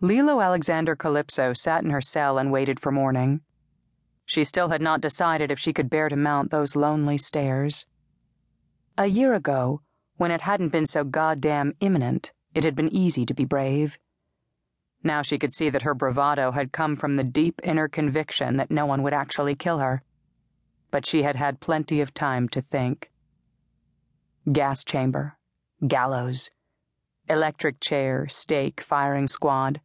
Lilo Alexandra Calypso sat in her cell and waited for morning. She still had not decided if she could bear to mount those lonely stairs. A year ago, when it hadn't been so goddamn imminent, it had been easy to be brave. Now she could see that her bravado had come from the deep inner conviction that no one would actually kill her. But she had had plenty of time to think. Gas chamber, gallows, electric chair, stake, firing squad.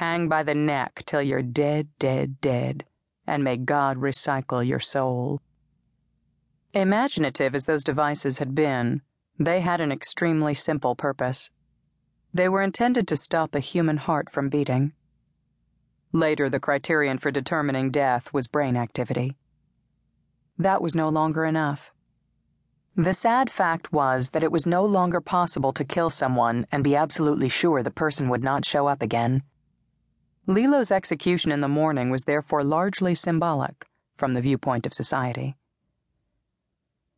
Hang by the neck till you're dead, dead, dead, and may God recycle your soul. Imaginative as those devices had been, they had an extremely simple purpose. They were intended to stop a human heart from beating. Later, the criterion for determining death was brain activity. That was no longer enough. The sad fact was that it was no longer possible to kill someone and be absolutely sure the person would not show up again. Lilo's execution in the morning was therefore largely symbolic from the viewpoint of society.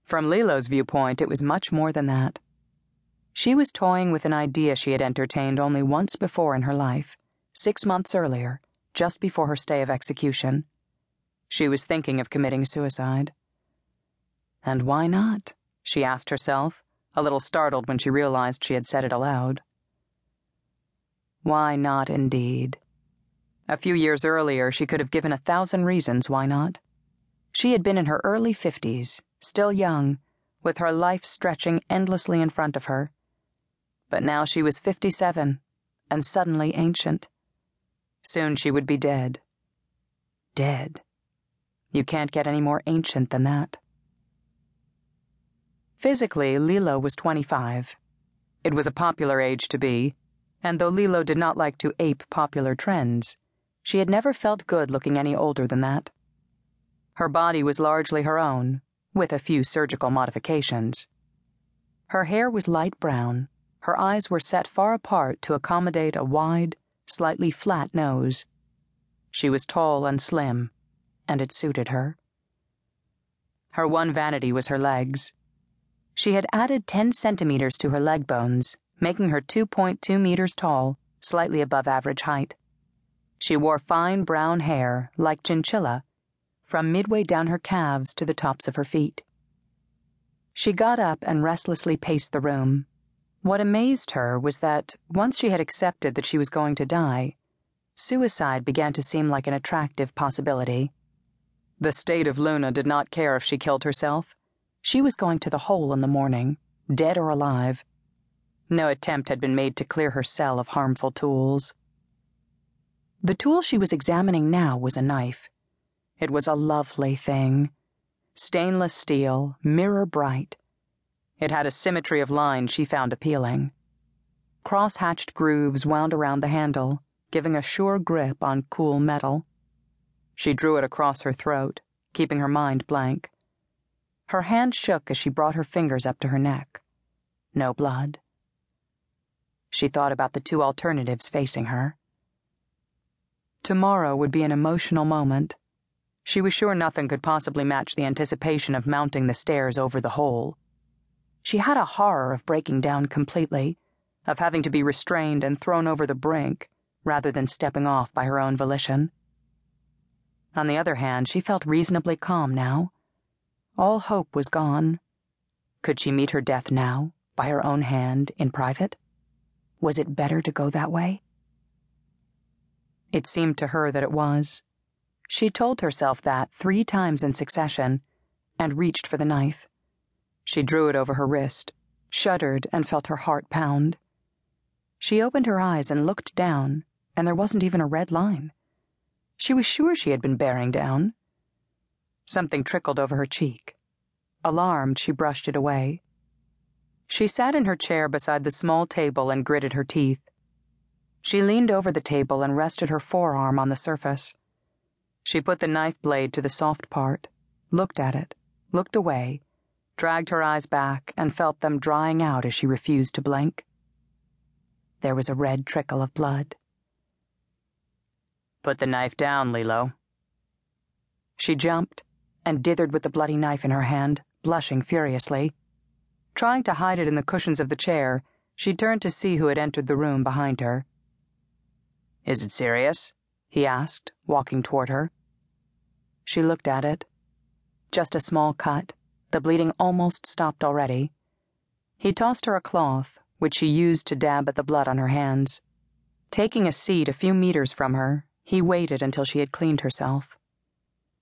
From Lilo's viewpoint, it was much more than that. She was toying with an idea she had entertained only once before in her life, six months earlier, just before her stay of execution. She was thinking of committing suicide. And why not? she asked herself, a little startled when she realized she had said it aloud. Why not, indeed? A few years earlier, she could have given a thousand reasons why not. She had been in her early fifties, still young, with her life stretching endlessly in front of her. But now she was fifty-seven, and suddenly ancient. Soon she would be dead. Dead. You can't get any more ancient than that. Physically, Lilo was 25. It was a popular age to be, and though Lilo did not like to ape popular trends, she had never felt good looking any older than that. Her body was largely her own, with a few surgical modifications. Her hair was light brown, her eyes were set far apart to accommodate a wide, slightly flat nose. She was tall and slim, and it suited her. Her one vanity was her legs. She had added 10 centimeters to her leg bones, making her 2.2 meters tall, slightly above average height. She wore fine brown hair, like chinchilla, from midway down her calves to the tops of her feet. She got up and restlessly paced the room. What amazed her was that, once she had accepted that she was going to die, suicide began to seem like an attractive possibility. The state of Luna did not care if she killed herself. She was going to the hole in the morning, dead or alive. No attempt had been made to clear her cell of harmful tools. The tool she was examining now was a knife. It was a lovely thing. Stainless steel, mirror bright. It had a symmetry of line she found appealing. Cross hatched grooves wound around the handle, giving a sure grip on cool metal. She drew it across her throat, keeping her mind blank. Her hand shook as she brought her fingers up to her neck. No blood. She thought about the two alternatives facing her. Tomorrow would be an emotional moment. She was sure nothing could possibly match the anticipation of mounting the stairs over the hole. She had a horror of breaking down completely, of having to be restrained and thrown over the brink, rather than stepping off by her own volition. On the other hand, she felt reasonably calm now. All hope was gone. Could she meet her death now, by her own hand, in private? Was it better to go that way? It seemed to her that it was. She told herself that three times in succession, and reached for the knife. She drew it over her wrist, shuddered, and felt her heart pound. She opened her eyes and looked down, and there wasn't even a red line. She was sure she had been bearing down. Something trickled over her cheek. Alarmed, she brushed it away. She sat in her chair beside the small table and gritted her teeth. She leaned over the table and rested her forearm on the surface. She put the knife blade to the soft part, looked at it, looked away, dragged her eyes back, and felt them drying out as she refused to blink. There was a red trickle of blood. Put the knife down, Lilo. She jumped and dithered with the bloody knife in her hand, blushing furiously. Trying to hide it in the cushions of the chair, she turned to see who had entered the room behind her. Is it serious? he asked, walking toward her. She looked at it. Just a small cut, the bleeding almost stopped already. He tossed her a cloth, which she used to dab at the blood on her hands. Taking a seat a few meters from her, he waited until she had cleaned herself.